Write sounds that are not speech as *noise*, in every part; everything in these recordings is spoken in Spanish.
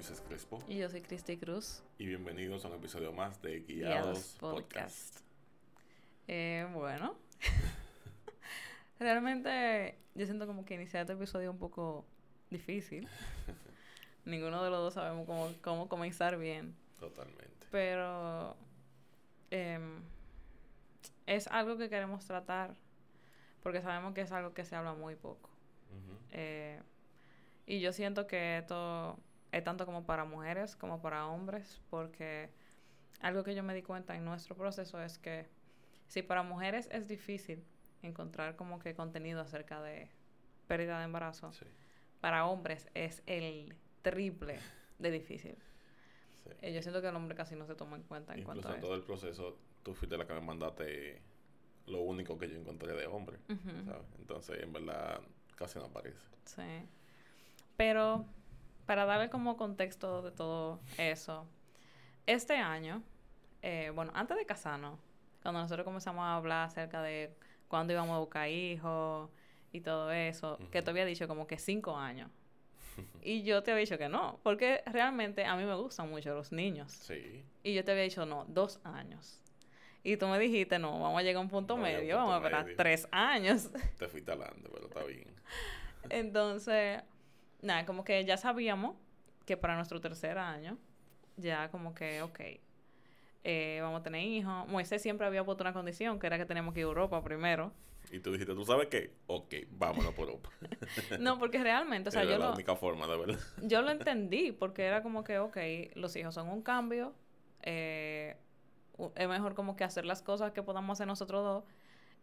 Moisés Crespo. Y yo soy Cristi Cruz. Y bienvenidos a un episodio más de Guiados, Podcast. Eh, bueno, *laughs* realmente yo siento como que iniciar este episodio un poco difícil. *laughs* Ninguno de los dos sabemos cómo, cómo comenzar bien. Totalmente. Pero em, es algo que queremos tratar porque sabemos que es algo que se habla muy poco. eh, y yo siento que esto es tanto como para mujeres como para hombres, porque algo que yo me di cuenta en nuestro proceso es que si para mujeres es difícil encontrar como que contenido acerca de pérdida de embarazo, Sí. para hombres es el triple de difícil. sí. Eh, yo siento que el hombre casi no se toma en cuenta en Incluso cuanto a en eso. todo el proceso, tú fuiste la que me mandaste lo único que yo encontré de hombre. Entonces, en verdad, casi no aparece. Sí. Pero para darle como contexto de todo eso, este año, eh, bueno, antes de casarnos, cuando nosotros comenzamos a hablar acerca de cuándo íbamos a buscar hijos y todo eso, que te había dicho como que cinco años. y yo te había dicho que no, porque realmente a mí me gustan mucho los niños. Sí. Y yo te había dicho no, dos años. Y tú me dijiste, no, vamos a llegar a un punto medio, vamos a esperar tres años. Te fuiste adelante, pero está bien. *laughs* Entonces, nada, como que ya sabíamos que para nuestro tercer año, ya como que, ok, eh, vamos a tener hijos. Moisés siempre había puesto una condición, que era que teníamos que ir a Europa primero. Y tú dijiste, ¿tú sabes qué? Ok, vámonos por Europa. *laughs* No, porque realmente, o sea, Era yo la lo, única forma, de verdad. yo lo entendí, porque era como que, ok, los hijos son un cambio, eh, es mejor como que hacer las cosas que podamos hacer nosotros dos,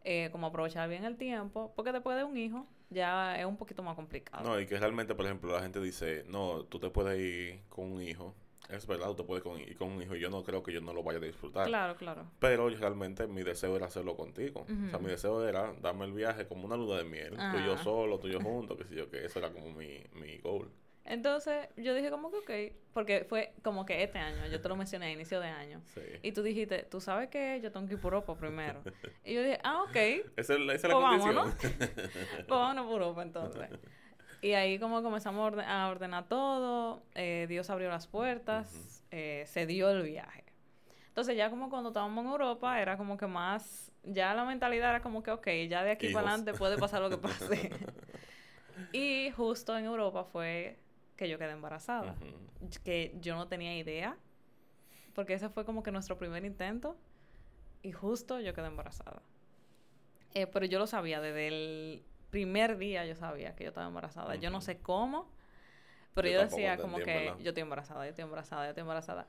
eh, como aprovechar bien el tiempo, porque después de un hijo ya es un poquito más complicado. No, y que realmente, por ejemplo, la gente dice, no, tú te puedes ir con un hijo. Es verdad, tú te puedes con- ir con un hijo y yo no creo que yo no lo vaya a disfrutar. Claro, claro. Pero yo realmente mi deseo era hacerlo contigo. O sea, mi deseo era darme el viaje como una luna de miel. Tú y yo Ah. solo, tú y yo juntos, que sé yo, que eso era como mi, mi goal. Entonces, yo dije como que ok, porque fue como que este año, yo te lo mencioné a inicio de año. Sí. Y tú dijiste, tú sabes que yo tengo que ir por Europa primero. y yo dije, ah, ok, *laughs* Esa es, la- esa es la Pues condición. vámonos. *laughs* *laughs* pues vámonos por Europa entonces. Y ahí como comenzamos a, orde- a ordenar todo, eh, Dios abrió las puertas, eh, se dio el viaje. Entonces ya como cuando estábamos en Europa era como que más, ya la mentalidad era como que ok, ya de aquí Hijos. para adelante puede pasar lo que pase. y justo en Europa fue que yo quedé embarazada Ujú. que yo no tenía idea, porque ese fue como que nuestro primer intento y justo yo quedé embarazada. Eh, pero yo lo sabía, desde el primer día yo sabía que yo estaba embarazada. Yo no sé cómo, pero Yo yo, decía como que verdad. yo estoy embarazada, yo estoy embarazada, yo estoy embarazada.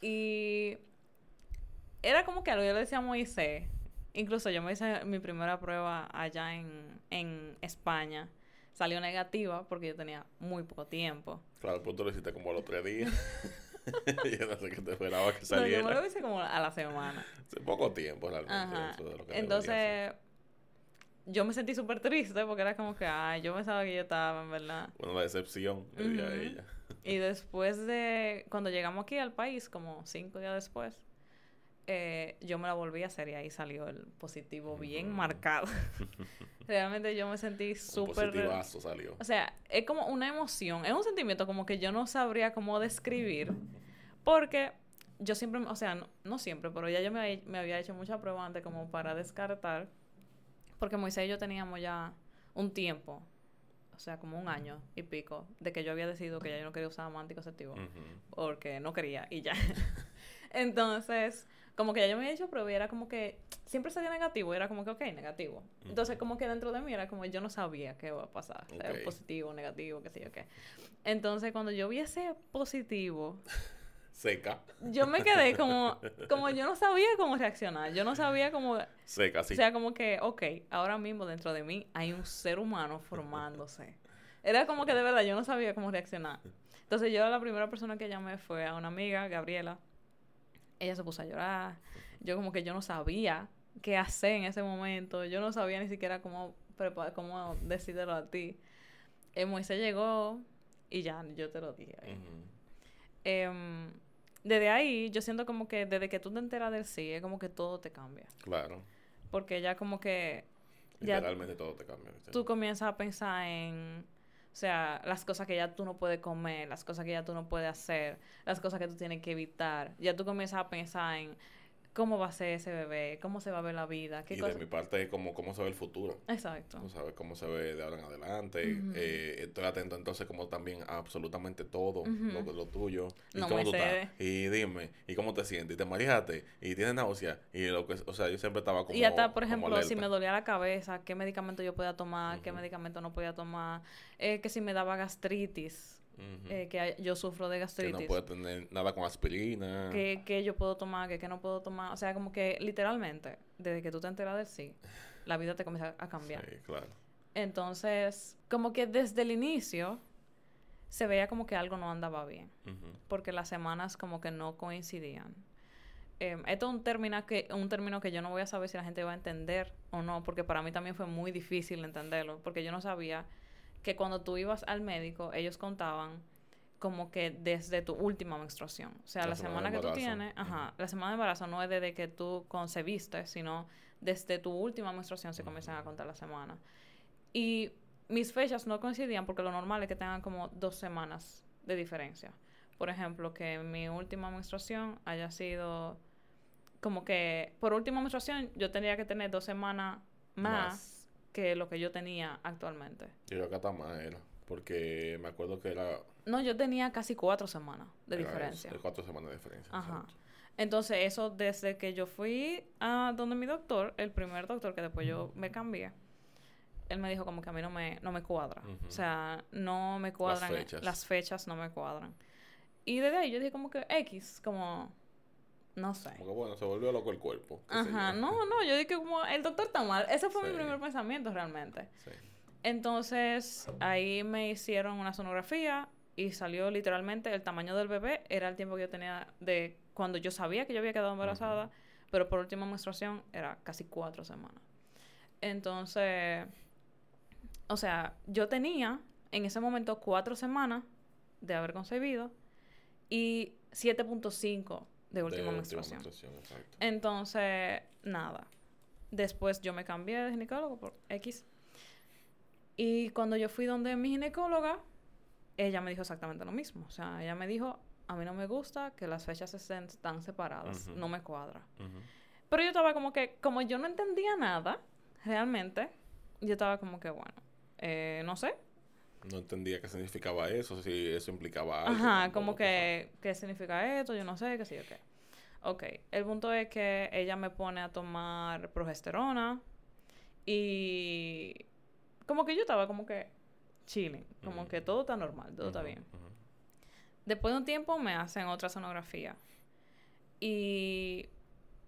Y era como que algo, yo le decía a Moisés, incluso yo me hice mi primera prueba allá en, en España, salió negativa porque yo tenía muy poco tiempo. Claro, pues tú lo hiciste como a los tres días. yo no sé qué te esperaba que No, yo saliera. me lo hice como a la semana. Hace poco tiempo realmente. Ajá. eso de lo que. Entonces, yo me sentí súper triste porque era como que, ay, yo pensaba que yo estaba, en verdad. Bueno, la decepción le di a Ujú. ella. Y después de, cuando llegamos aquí al país, como cinco días después, eh, yo me la volví a hacer y ahí salió el positivo bien marcado. *laughs* Realmente yo me sentí súper... positivazo salió. O sea, es como una emoción, es un sentimiento como que yo no sabría cómo describir, porque yo siempre, o sea, no, no siempre, pero ya yo me, me había hecho mucha prueba antes como para descartar, porque Moisés y yo teníamos ya un tiempo, o sea, como un año y pico, de que yo había decidido que ya yo no quería usar anticonceptivo, Ujú. porque no quería y ya. *laughs* Entonces, como que ya yo me había prueba y era como que siempre salía negativo era como que, ok, negativo. Entonces, como que dentro de mí era como yo no sabía qué iba a pasar, o sea, positivo, negativo, qué sé yo qué. Entonces, cuando yo vi ese positivo, *laughs* Seca. yo me quedé como, como yo no sabía cómo reaccionar, yo no sabía cómo... Seca, sí. O sea, como que, ok, ahora mismo dentro de mí hay un ser humano formándose. Era como que de verdad yo no sabía cómo reaccionar. Entonces yo la primera persona que llamé fue a una amiga, Gabriela. Ella se puso a llorar. Yo como que yo no sabía qué hacer en ese momento. Yo no sabía ni siquiera cómo, prepa- cómo decírselo a ti. Eh, Moisés llegó y ya, yo te lo dije. Em, desde ahí, yo siento como que desde que tú te enteras del sí, es como que todo te cambia. Claro. Porque ya como que... Ya Literalmente todo te cambia. ¿viste? tú comienzas a pensar en... O sea, las cosas que ya tú no puedes comer, las cosas que ya tú no puedes hacer, las cosas que tú tienes que evitar. Ya tú comienzas a pensar en cómo va a ser ese bebé, cómo se va a ver la vida. ¿Qué y de mi parte, cómo, cómo se ve el futuro. Exacto. Tú sabes cómo se ve de ahora en adelante. Eh, estoy atento entonces como también a absolutamente todo lo, lo tuyo. Y cómo tú estás. Y dime, ¿y cómo te sientes? ¿Y te mareaste? ¿Y tienes náusea? Y lo que, o sea, yo siempre estaba como Y hasta, por ejemplo, si me dolía la cabeza, ¿qué medicamento yo podía tomar? ¿Qué medicamento no podía tomar? Eh, que si me daba gastritis eh, que yo sufro de gastritis. Que no puedo tener nada con aspirina. Que, que yo puedo tomar, que, que no puedo tomar. O sea, como que literalmente, desde que tú te enteras del sí, la vida te comienza a cambiar. Sí, claro. Entonces, como que desde el inicio se veía como que algo no andaba bien. Porque las semanas como que no coincidían. Em, esto es un término, que, un término que yo no voy a saber si la gente va a entender o no, porque para mí también fue muy difícil entenderlo, porque yo no sabía que cuando tú ibas al médico, ellos contaban como que desde tu última menstruación. O sea, la, semana, que tú tienes, ajá, la semana de embarazo no es desde que tú concebiste, sino desde tu última menstruación se comienzan a contar la semana. Y mis fechas no coincidían porque lo normal es que tengan como dos semanas de diferencia. Por ejemplo, que mi última menstruación haya sido como que por última menstruación yo tendría que tener dos semanas más que lo que yo tenía actualmente. Yo creo que hasta más era, porque me acuerdo que era... No, yo tenía casi cuatro semanas de diferencia. de cuatro semanas de diferencia. Ajá. Entonces, eso desde que yo fui a donde mi doctor, el primer doctor que después yo me cambié, él me dijo como que a mí no me, no me cuadra. O sea, no me cuadran. Las fechas. las fechas no me cuadran. Y desde ahí yo dije como que X, como no sé. Como que bueno, se volvió loco el cuerpo. Ajá, no, no, yo dije como el doctor está mal. Ese fue mi primer pensamiento realmente. Sí. Entonces, ahí me hicieron una sonografía y salió literalmente el tamaño del bebé, era el tiempo que yo tenía de cuando yo sabía que yo había quedado embarazada, pero por última menstruación era casi cuatro semanas. Entonces, o sea, yo tenía en ese momento cuatro semanas de haber concebido y 7.5 de última menstruación. Entonces, nada. Después yo me cambié de ginecólogo por X. Y cuando yo fui donde mi ginecóloga, ella me dijo exactamente lo mismo. O sea, ella me dijo, a mí no me gusta que las fechas estén tan separadas, no me cuadra. Pero yo estaba como que, como yo no entendía nada, realmente, yo estaba como que, bueno, eh, no sé, no entendía qué significaba eso, si eso implicaba algo. Ajá, como que, ¿qué significa esto? Yo no sé, qué sé yo qué. Ok, el punto es que ella me pone a tomar progesterona y como que yo estaba como que chilling, como que todo está normal, todo está bien. Después de un tiempo me hacen otra sonografía y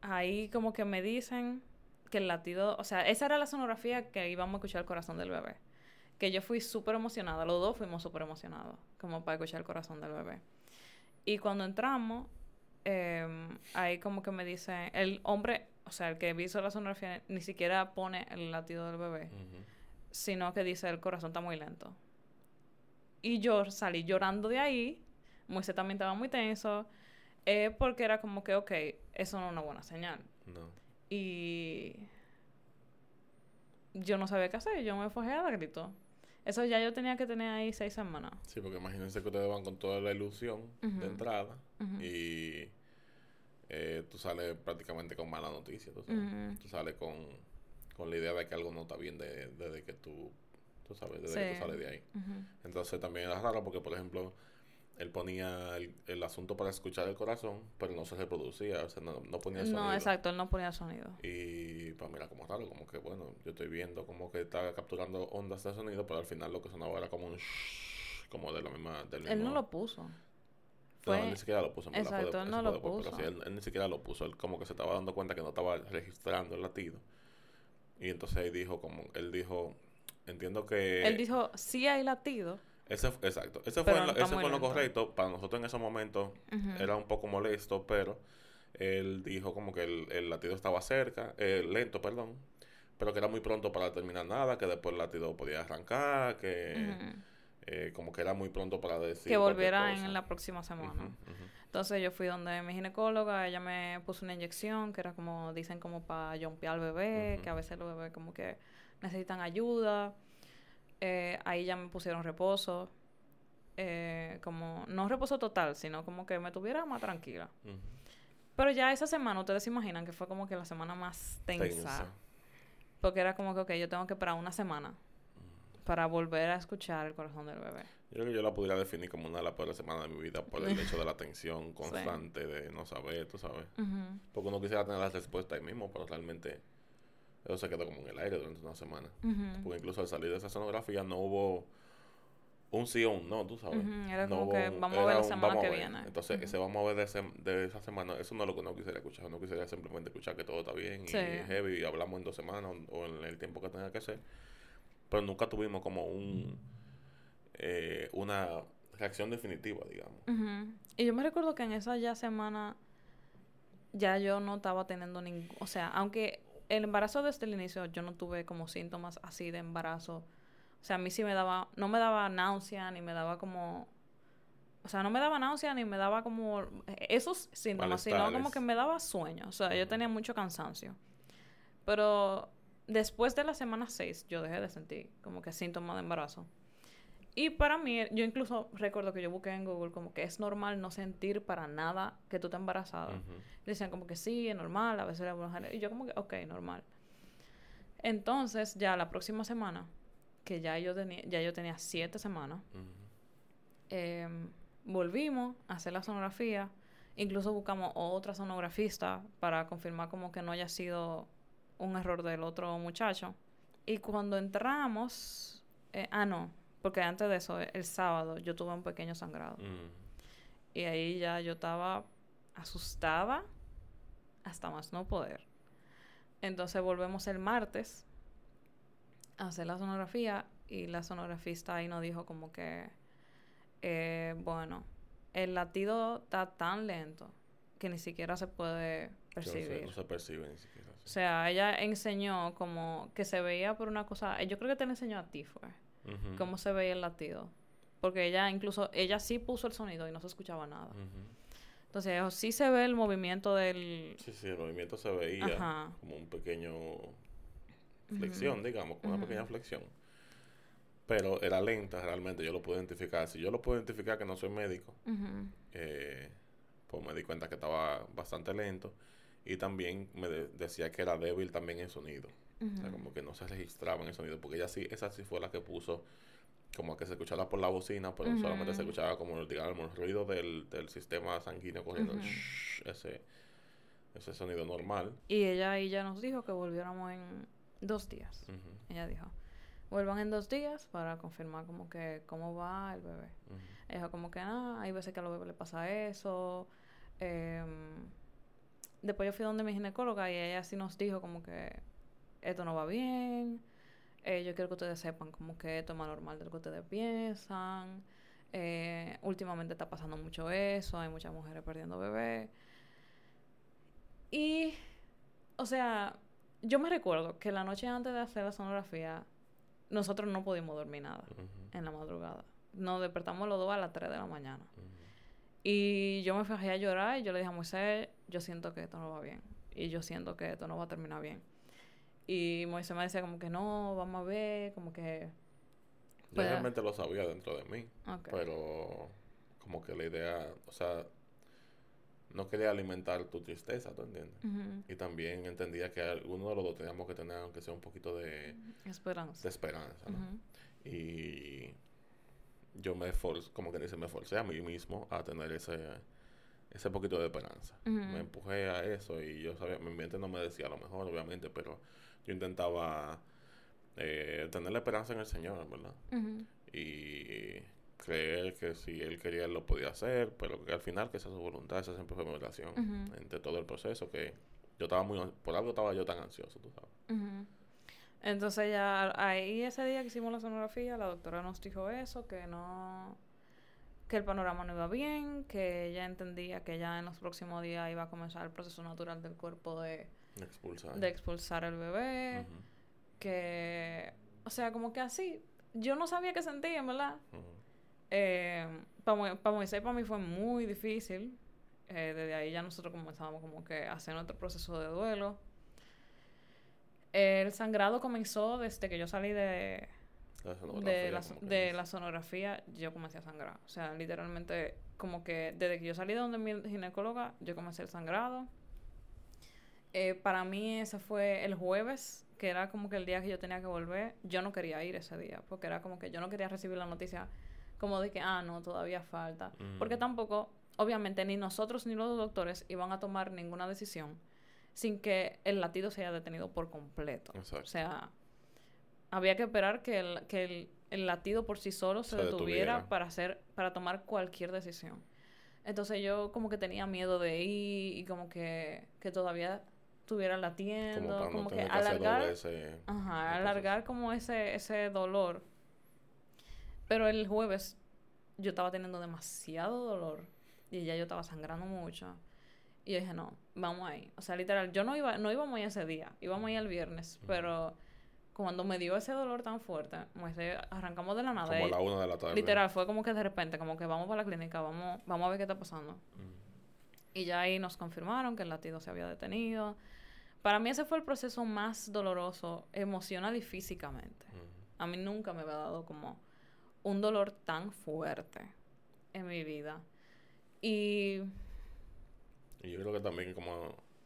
ahí como que me dicen que el latido, o sea, esa era la sonografía que íbamos a escuchar el corazón del bebé que yo fui súper emocionada, los dos fuimos súper emocionados, como para escuchar el corazón del bebé. Y cuando entramos, em, ahí como que me dice, el hombre, o sea, el que hizo la sonografía, ni siquiera pone el latido del bebé, sino que dice, el corazón está muy lento. Y yo salí llorando de ahí, Moisés también estaba muy tenso, eh, porque era como que, ok, eso no es una buena señal. No. Y yo no sabía qué hacer, yo me fue a grito. Eso ya yo tenía que tener ahí seis semanas. Sí, porque imagínense que ustedes van con toda la ilusión de entrada y eh, tú sales prácticamente con mala noticia. Tú, tú sales con, con, la idea de que algo no está bien desde que tú, tú sabes, desde que tú sales de ahí. Entonces también es raro porque, por ejemplo, él ponía el, asunto para escuchar el corazón, pero no se reproducía, o sea, no, no ponía sonido. No, exacto, él no ponía sonido. Y pues mira, como raro, como que bueno, yo estoy viendo como que está capturando ondas de sonido, pero al final lo que sonaba era como un shh, como de la misma... Del mismo... Él no lo puso. No, él ni siquiera lo puso. Exacto, él no lo puso. él, él, ni siquiera lo puso. Él como que se estaba dando cuenta que no estaba registrando el latido. Y entonces él dijo como... Él dijo... Entiendo que... Él dijo, sí hay latido ese, exacto. Ese fue, ese fue lo correcto. Para nosotros en ese momento era un poco molesto, pero él dijo como que el, latido estaba cerca, eh, lento, perdón, pero que era muy pronto para terminar nada, que después el latido podía arrancar, que eh, como que era muy pronto para decir. Que volviera en la próxima semana. Entonces yo fui donde mi ginecóloga, ella me puso una inyección que era como, dicen como para jompear al bebé, que a veces los bebés como que necesitan ayuda. Eh, ahí ya me pusieron reposo. Eh, como, no reposo total, sino como que me tuviera más tranquila. Pero ya esa semana, ustedes se imaginan que fue como que la semana más tensa. Porque era como que, ok, yo tengo que esperar una semana para volver a escuchar el corazón del bebé. Yo creo que yo la pudiera definir como una de las peores semanas de mi vida por el *laughs* hecho de la tensión constante de no saber, tú sabes. Porque uno quisiera tener la respuesta ahí mismo, pero realmente eso se quedó como en el aire durante una semana. Porque incluso al salir de esa sonografía no hubo un sí o un no, tú sabes. Era como que vamos a ver la semana que viene. Entonces, ese vamos a ver de, de, esa semana, eso no es lo que uno quisiera escuchar. Uno quisiera simplemente escuchar que todo está bien y heavy y hablamos en dos semanas o en el tiempo que tenga que ser. Pero nunca tuvimos como un eh, una reacción definitiva, digamos. Y yo me recuerdo que en esa ya semana ya yo no estaba teniendo ningún... O sea, aunque el embarazo desde el inicio yo no tuve como síntomas así de embarazo o sea, a mí sí me daba, no me daba náusea, ni me daba como, o sea, no me daba náusea, ni me daba como esos síntomas, sino como que me daba sueño. O sea, yo tenía mucho cansancio. Pero después de la semana 6, yo dejé de sentir como que síntomas de embarazo. Y para mí, yo incluso recuerdo que yo busqué en Google como que es normal no sentir para nada que tú estás embarazada. Decían como que sí, es normal, a veces la mujer... Y yo como que, ok, normal. Entonces, ya la próxima semana, que ya yo tenía, ya yo tenía siete semanas. Em, volvimos a hacer la sonografía. Incluso buscamos otra sonografista para confirmar como que no haya sido un error del otro muchacho. Y cuando entramos, eh, ah, no, porque antes de eso, el sábado, yo tuve un pequeño sangrado. Y ahí ya yo estaba asustada hasta más no poder. Entonces volvemos el martes hacer la sonografía y la sonografista ahí nos dijo como que, eh, bueno, el latido está tan lento que ni siquiera se puede percibir. No se, percibe ni siquiera. O sea, ella enseñó como que se veía por una cosa, yo creo que te lo enseñó a ti fue, cómo se veía el latido. Porque ella incluso, ella sí puso el sonido y no se escuchaba nada. Entonces, sí se ve el movimiento del... Sí, sí, el movimiento se veía como un pequeño flexión, digamos, con una pequeña flexión. Pero era lenta realmente, yo lo pude identificar. Si yo lo puedo identificar que no soy médico, eh, pues me di cuenta que estaba bastante lento. Y también me decía que era débil también en sonido. O sea, como que no se registraba en el sonido. Porque ella sí, esa sí fue la que puso como que se escuchaba por la bocina, pero solamente se escuchaba como, digamos, el ruido del, del sistema sanguíneo corriendo ese, ese sonido normal. Y ella ahí ya nos dijo que volviéramos en dos días. Ella dijo, vuelvan en dos días para confirmar como que cómo va el bebé. Ella dijo como que, ah, hay veces que a los bebés le pasa eso. Em, después yo fui donde mi ginecóloga y ella sí nos dijo como que esto no va bien. Eh, yo quiero que ustedes sepan como que esto es más normal de lo que ustedes piensan. Eh, últimamente está pasando mucho eso, hay muchas mujeres perdiendo bebés. Y, o sea, yo me recuerdo que la noche antes de hacer la sonografía, nosotros no pudimos dormir nada en la madrugada. Nos despertamos los dos a las 3 de la mañana. Y yo me fui a llorar y yo le dije a Moisés, yo siento que esto no va bien. Y yo siento que esto no va a terminar bien. Y Moisés me decía como que no, vamos a ver, como que... Yo pues, realmente lo sabía dentro de mí. Pero como que la idea, o sea, no quería alimentar tu tristeza, ¿tú entiendes? Y también entendía que alguno de los dos teníamos que tener, aunque sea un poquito de esperanza. De esperanza, ¿no? Y yo me forcé, como que dice, me forcé a mí mismo a tener ese, ese poquito de esperanza. Me empujé a eso y yo sabía, mi mente no me decía lo mejor, obviamente, pero yo intentaba eh, tener la esperanza en el Señor, ¿verdad? Y creer que si él quería, él lo podía hacer, pero que al final que esa es su voluntad, esa siempre fue mi relación entre todo el proceso, que yo estaba muy, por algo estaba yo tan ansioso, tú sabes. Entonces ya ahí ese día que hicimos la sonografía, la doctora nos dijo eso, que no, que el panorama no iba bien, que ella entendía que ya en los próximos días iba a comenzar el proceso natural del cuerpo de expulsar, de expulsar el bebé, que, o sea, como que así, yo no sabía qué sentía, ¿verdad? Eh, para, para Moisés para mí fue muy difícil. Eh, desde ahí ya nosotros comenzamos como que a hacer nuestro proceso de duelo. El sangrado comenzó desde que yo salí de... de, la, de la sonografía, yo comencé a sangrar. O sea, literalmente, como que desde que yo salí de donde mi ginecóloga, yo comencé el sangrado. Eh, para mí ese fue el jueves, que era como que el día que yo tenía que volver. Yo no quería ir ese día, porque era como que yo no quería recibir la noticia como de que, ah, no, todavía falta. Porque tampoco, obviamente, ni nosotros ni los doctores iban a tomar ninguna decisión sin que el latido se haya detenido por completo. O sea, había que esperar que el, que el, latido por sí solo se, detuviera, para hacer, para tomar cualquier decisión. Entonces yo como que tenía miedo de ir y como que, que todavía estuviera latiendo, como, que, alargar, ajá, alargar como ese, ese dolor. Pero el jueves yo estaba teniendo demasiado dolor y ya yo estaba sangrando mucho. Y yo dije, no, vamos ahí. O sea, literal, yo no iba, no íbamos ahí ese día, íbamos ahí el viernes, pero cuando me dio ese dolor tan fuerte, eh, arrancamos de la nada. Como a la una de la tarde. Literal, fue como que de repente, como que vamos para la clínica, vamos, vamos a ver qué está pasando. Y ya ahí nos confirmaron que el latido se había detenido. Para mí ese fue el proceso más doloroso emocional y físicamente. A mí nunca me había dado como un dolor tan fuerte en mi vida. Y... Y yo creo que también como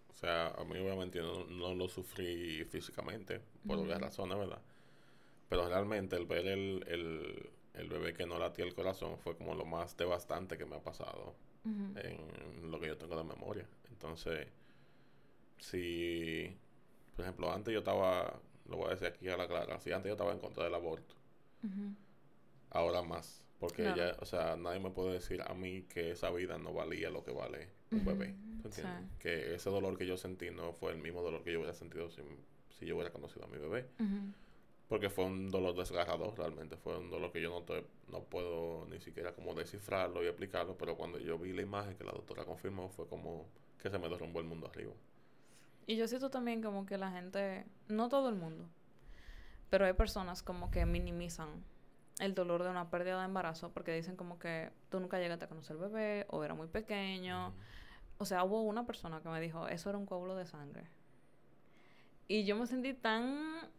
o sea, a mí obviamente no, no lo sufrí físicamente, por varias razones, ¿verdad? Pero realmente el ver el, el, el, bebé que no latía el corazón fue como lo más devastante que me ha pasado en lo que yo tengo de memoria. Entonces, si, por ejemplo, antes yo estaba, lo voy a decir aquí a la clara, si antes yo estaba en contra del aborto, ahora más. Porque ya, o sea, nadie me puede decir a mí que esa vida no valía lo que vale un bebé. Que ese dolor que yo sentí no fue el mismo dolor que yo hubiera sentido si, si yo hubiera conocido a mi bebé. Porque fue un dolor desgarrador realmente. Fue un dolor que yo no, te, no puedo ni siquiera como descifrarlo y explicarlo. Pero cuando yo vi la imagen que la doctora confirmó, fue como que se me derrumbó el mundo arriba. Y yo siento también como que la gente, no todo el mundo, pero hay personas como que minimizan el dolor de una pérdida de embarazo porque dicen como que tú nunca llegaste a conocer el bebé o era muy pequeño. O sea, hubo una persona que me dijo, eso era un coágulo de sangre. Y yo me sentí tan...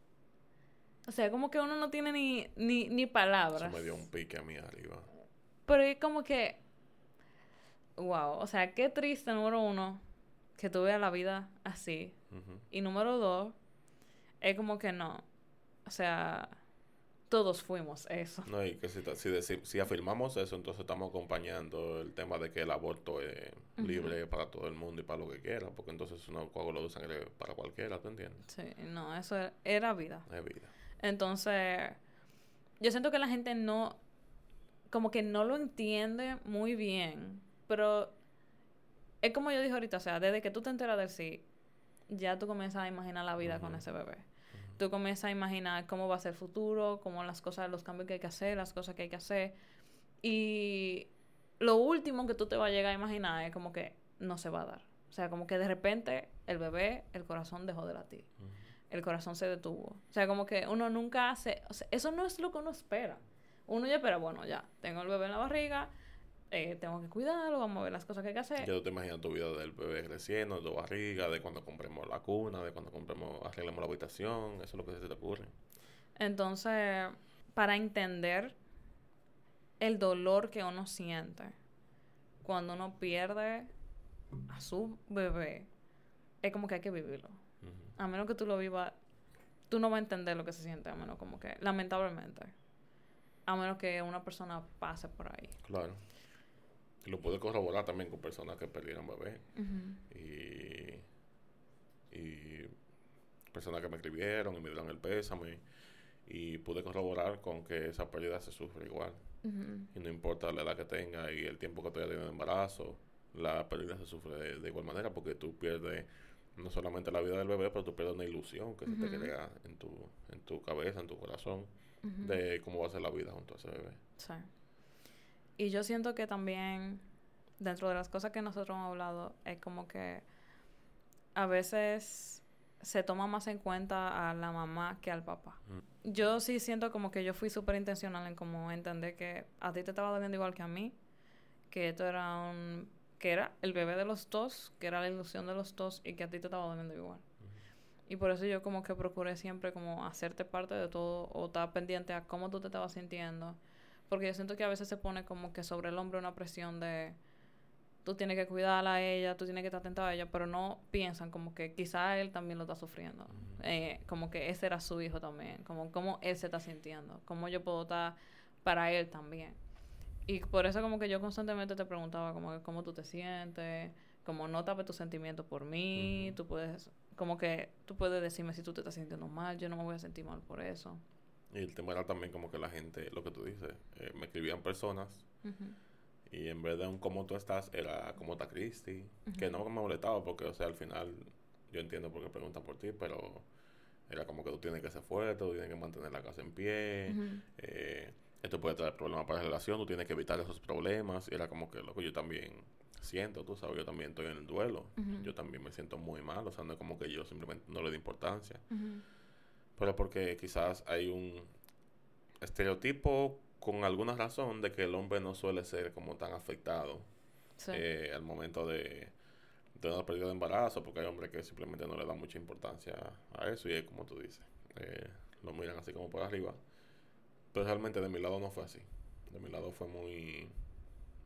O sea, como que uno no tiene ni, ni, ni palabras. Eso me dio un pique a mí arriba. Pero es como que... Wow, o sea, qué triste, número uno, que tuve la vida así. Y número dos, es como que no. O sea, todos fuimos eso. No, y que si, si, si, afirmamos eso, entonces estamos acompañando el tema de que el aborto es libre para todo el mundo y para lo que quiera, porque entonces es un coágulo de sangre para cualquiera, ¿tú entiendes? Sí, no, eso era vida. Es vida. Entonces, yo siento que la gente no, como que no lo entiende muy bien, pero es como yo dije ahorita, o sea, desde que tú te enteras del sí, ya tú comienzas a imaginar la vida con ese bebé tú comienzas a imaginar cómo va a ser el futuro, cómo las cosas, los cambios que hay que hacer, las cosas que hay que hacer. Y lo último que tú te vas a llegar a imaginar es como que no se va a dar. O sea, como que de repente el bebé, el corazón dejó de latir. El corazón se detuvo. O sea, como que uno nunca hace... O sea, eso no es lo que uno espera. Uno ya espera, bueno, ya, tengo el bebé en la barriga, eh, tengo que cuidarlo, vamos a ver las cosas que hay que hacer. Tú te imaginas tu vida del bebé creciendo, de tu barriga, de cuando compremos la cuna, de cuando compremos, arreglemos la habitación, eso es lo que se te ocurre. Entonces, para entender el dolor que uno siente cuando uno pierde a su bebé, es como que hay que vivirlo. A menos que tú lo vivas, tú no vas a entender lo que se siente, a menos como que, lamentablemente, a menos que una persona pase por ahí. Claro lo pude corroborar también con personas que perdieron bebé. y, y personas que me escribieron y me dieron el pésame. Y pude corroborar con que esa pérdida se sufre igual. Y no importa la edad que tenga y el tiempo que tú hayas tenido de embarazo, la pérdida se sufre de, igual manera porque tú pierdes no solamente la vida del bebé, pero tú pierdes una ilusión que se te crea en tu, en tu cabeza, en tu corazón, de cómo va a ser la vida junto a ese bebé. Sí. Y yo siento que también, dentro de las cosas que nosotros hemos hablado, es como que a veces se toma más en cuenta a la mamá que al papá. Mm. Yo sí siento como que yo fui súper intencional en como entender que a ti te estaba doliendo igual que a mí, que esto era un que era el bebé de los dos, que era la ilusión de los dos y que a ti te estaba doliendo igual. Y por eso yo como que procuré siempre como hacerte parte de todo o estar pendiente a cómo tú te estabas sintiendo. Porque yo siento que a veces se pone como que sobre el hombre una presión de tú tienes que cuidarla a ella, tú tienes que estar atento a ella, pero no piensan como que quizá él también lo está sufriendo. Eh, como que ese era su hijo también, como cómo él se está sintiendo, cómo yo puedo estar para él también. Y por eso como que yo constantemente te preguntaba como que cómo tú te sientes, como no tapes tus sentimientos por mí, tú puedes, como que tú puedes decirme si tú te estás sintiendo mal, yo no me voy a sentir mal por eso. Y el tema era también como que la gente, lo que tú dices, eh, me escribían personas y en vez de un cómo tú estás, era cómo está Cristi, que no me molestaba porque, o sea, al final yo entiendo por qué preguntan por ti, pero era como que tú tienes que ser fuerte, tú tienes que mantener la casa en pie, eh, esto puede traer problemas para la relación, tú tienes que evitar esos problemas, y era como que lo que yo también siento, tú sabes, yo también estoy en el duelo, yo también me siento muy mal, o sea, no es como que yo simplemente no le doy importancia, pero porque quizás hay un estereotipo con alguna razón de que el hombre no suele ser como tan afectado eh, al momento de, de una pérdida de embarazo, porque hay hombres que simplemente no le dan mucha importancia a eso y es como tú dices, eh, lo miran así como por arriba. Pero realmente de mi lado no fue así. De mi lado fue muy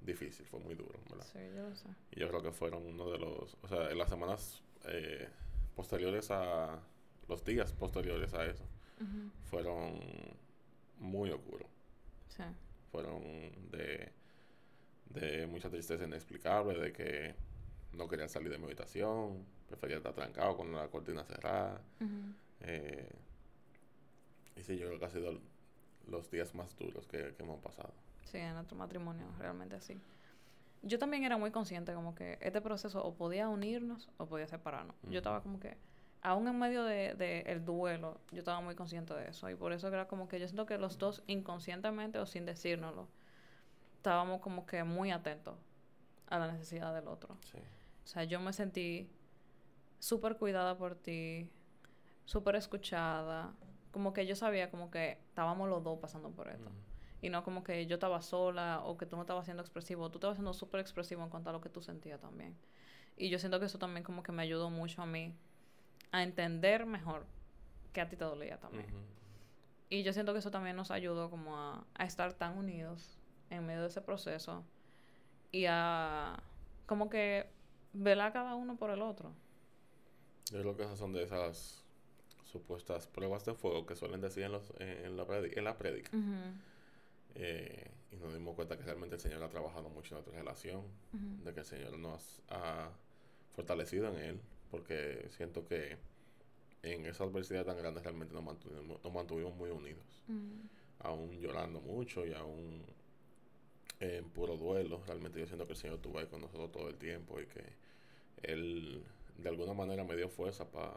difícil, fue muy duro, ¿verdad? Sí, yo lo sé. Y yo creo que fueron uno de los, o sea, en las semanas eh, posteriores a, los días posteriores a eso, fueron muy oscuros. Sí. Fueron de, de mucha tristeza inexplicable, de que no quería salir de mi habitación, prefería estar trancado con la cortina cerrada. eh, y sí, yo creo que ha sido los días más duros que, hemos pasado. Sí, en nuestro matrimonio, realmente así. Yo también era muy consciente como que este proceso o podía unirnos o podía separarnos. Yo estaba como que, aún en medio de, de, el duelo, yo estaba muy consciente de eso. Y por eso era como que yo siento que los dos inconscientemente o sin decírnoslo, estábamos como que muy atentos a la necesidad del otro. Sí. O sea, yo me sentí súper cuidada por ti, súper escuchada, como que yo sabía como que estábamos los dos pasando por esto. Y no como que yo estaba sola o que tú no estabas siendo expresivo. Tú estabas siendo súper expresivo en cuanto a lo que tú sentías también. Y yo siento que eso también como que me ayudó mucho a mí a entender mejor que a ti te dolía también. Y yo siento que eso también nos ayudó como a, a estar tan unidos en medio de ese proceso y a como que velar cada uno por el otro. Yo creo que esas son de esas supuestas pruebas de fuego que suelen decir en, los, en, la, en la prédica. Eh, y nos dimos cuenta que realmente el Señor ha trabajado mucho en nuestra relación, de que el Señor nos ha fortalecido en Él, porque siento que en esa adversidad tan grande realmente nos mantuvimos, nos mantuvimos muy unidos, aún llorando mucho y aún en puro duelo. Realmente yo siento que el Señor estuvo ahí con nosotros todo el tiempo y que Él de alguna manera me dio fuerza para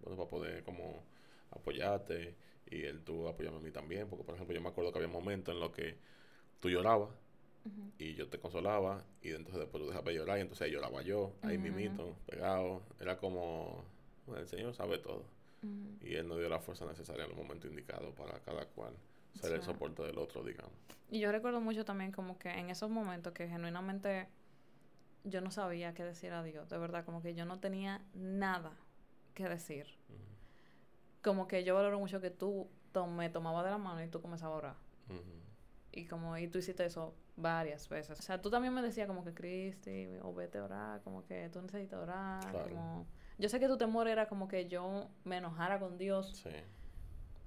bueno, para poder como apoyarte y él tú apoyarme a mí también, porque por ejemplo yo me acuerdo que había momentos en los que tú llorabas y yo te consolaba y entonces después tú dejabas de llorar y entonces lloraba yo, ahí mimito, pegado, era como, el Señor sabe todo y él nos dio la fuerza necesaria en el momento indicado para cada cual ser el soporte del otro, digamos. Y yo recuerdo mucho también como que en esos momentos que genuinamente yo no sabía qué decir a Dios, de verdad, como que yo no tenía nada qué decir. Como que yo valoro mucho que tú me tomabas de la mano y tú comenzabas a orar. Y como, y tú hiciste eso varias veces. O sea, tú también me decías como que Cristi, o vete a orar, como que tú necesitas orar. Como... Yo sé que tu temor era como que yo me enojara con Dios. Sí.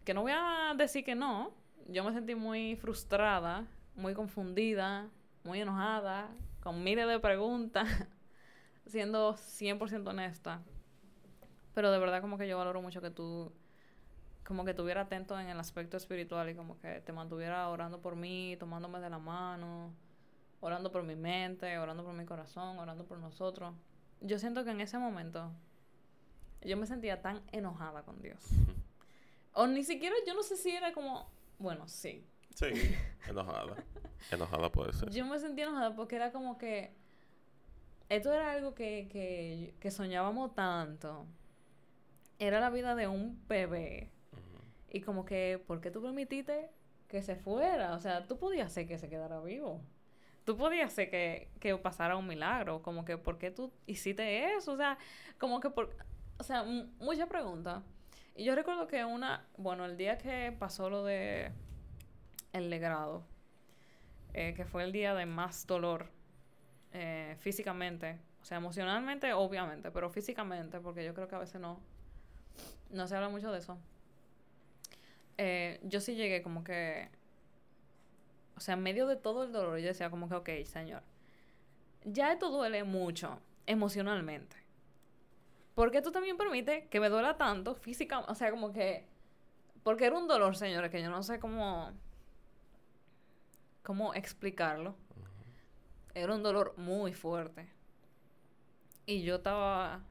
Que no voy a decir que no. Yo me sentí muy frustrada, muy confundida, muy enojada, con miles de preguntas, *laughs* siendo 100% honesta. Pero de verdad como que yo valoro mucho que tú como que estuviera atento en el aspecto espiritual y como que te mantuviera orando por mí, tomándome de la mano, orando por mi mente, orando por mi corazón, orando por nosotros. Yo siento que en ese momento yo me sentía tan enojada con Dios. O ni siquiera, yo no sé si era como, bueno, sí. Sí, *laughs* enojada. enojada puede ser. Yo me sentía enojada porque era como que esto era algo que, que, que soñábamos tanto era la vida de un bebé. Y como que, ¿por qué tú permitiste que se fuera? O sea, tú podías hacer que se quedara vivo. Tú podías hacer que, que pasara un milagro. Como que, ¿por qué tú hiciste eso? O sea, como que por... o sea, muchas preguntas. Y yo recuerdo que una, bueno, el día que pasó lo de el legrado, eh, que fue el día de más dolor eh, físicamente, o sea, emocionalmente, obviamente, pero físicamente, porque yo creo que a veces no, no se habla mucho de eso. Eh, yo sí llegué como que, o sea, en medio de todo el dolor, yo decía como que, ok, señor, ya esto duele mucho emocionalmente. Porque tú también permite que me duela tanto físicamente, o sea, como que, porque era un dolor, señores, que yo no sé cómo, cómo explicarlo. Era un dolor muy fuerte. Y yo estaba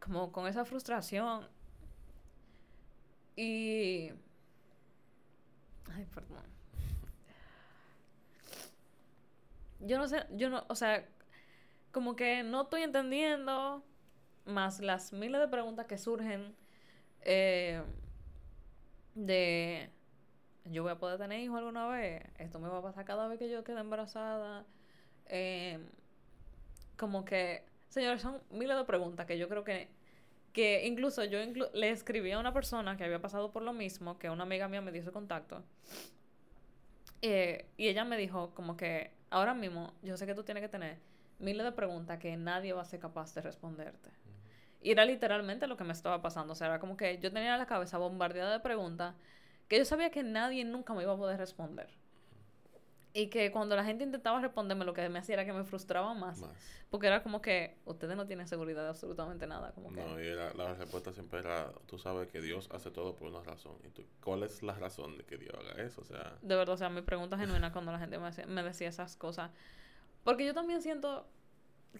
como con esa frustración. Y... Ay, perdón. Yo no sé, yo no, o sea, como que no estoy entendiendo, más las miles de preguntas que surgen eh, de, yo voy a poder tener hijos alguna vez, esto me va a pasar cada vez que yo quede embarazada, eh, como que, señores, son miles de preguntas que yo creo que que incluso yo le escribí a una persona que había pasado por lo mismo, que una amiga mía me dio su contacto. Eh, y ella me dijo como que ahora mismo yo sé que tú tienes que tener miles de preguntas que nadie va a ser capaz de responderte. Y era literalmente lo que me estaba pasando. O sea, era como que yo tenía la cabeza bombardeada de preguntas que yo sabía que nadie nunca me iba a poder responder. Y que cuando la gente intentaba responderme, lo que me hacía era que me frustraba más. Porque era como que ustedes no tienen seguridad de absolutamente nada. Como no, y la, respuesta siempre era, tú sabes que Dios hace todo por una razón. ¿Y tú, cuál es la razón de que Dios haga eso? O sea... De verdad, o sea, mi pregunta genuina cuando la gente me decía, me decía esas cosas. Porque yo también siento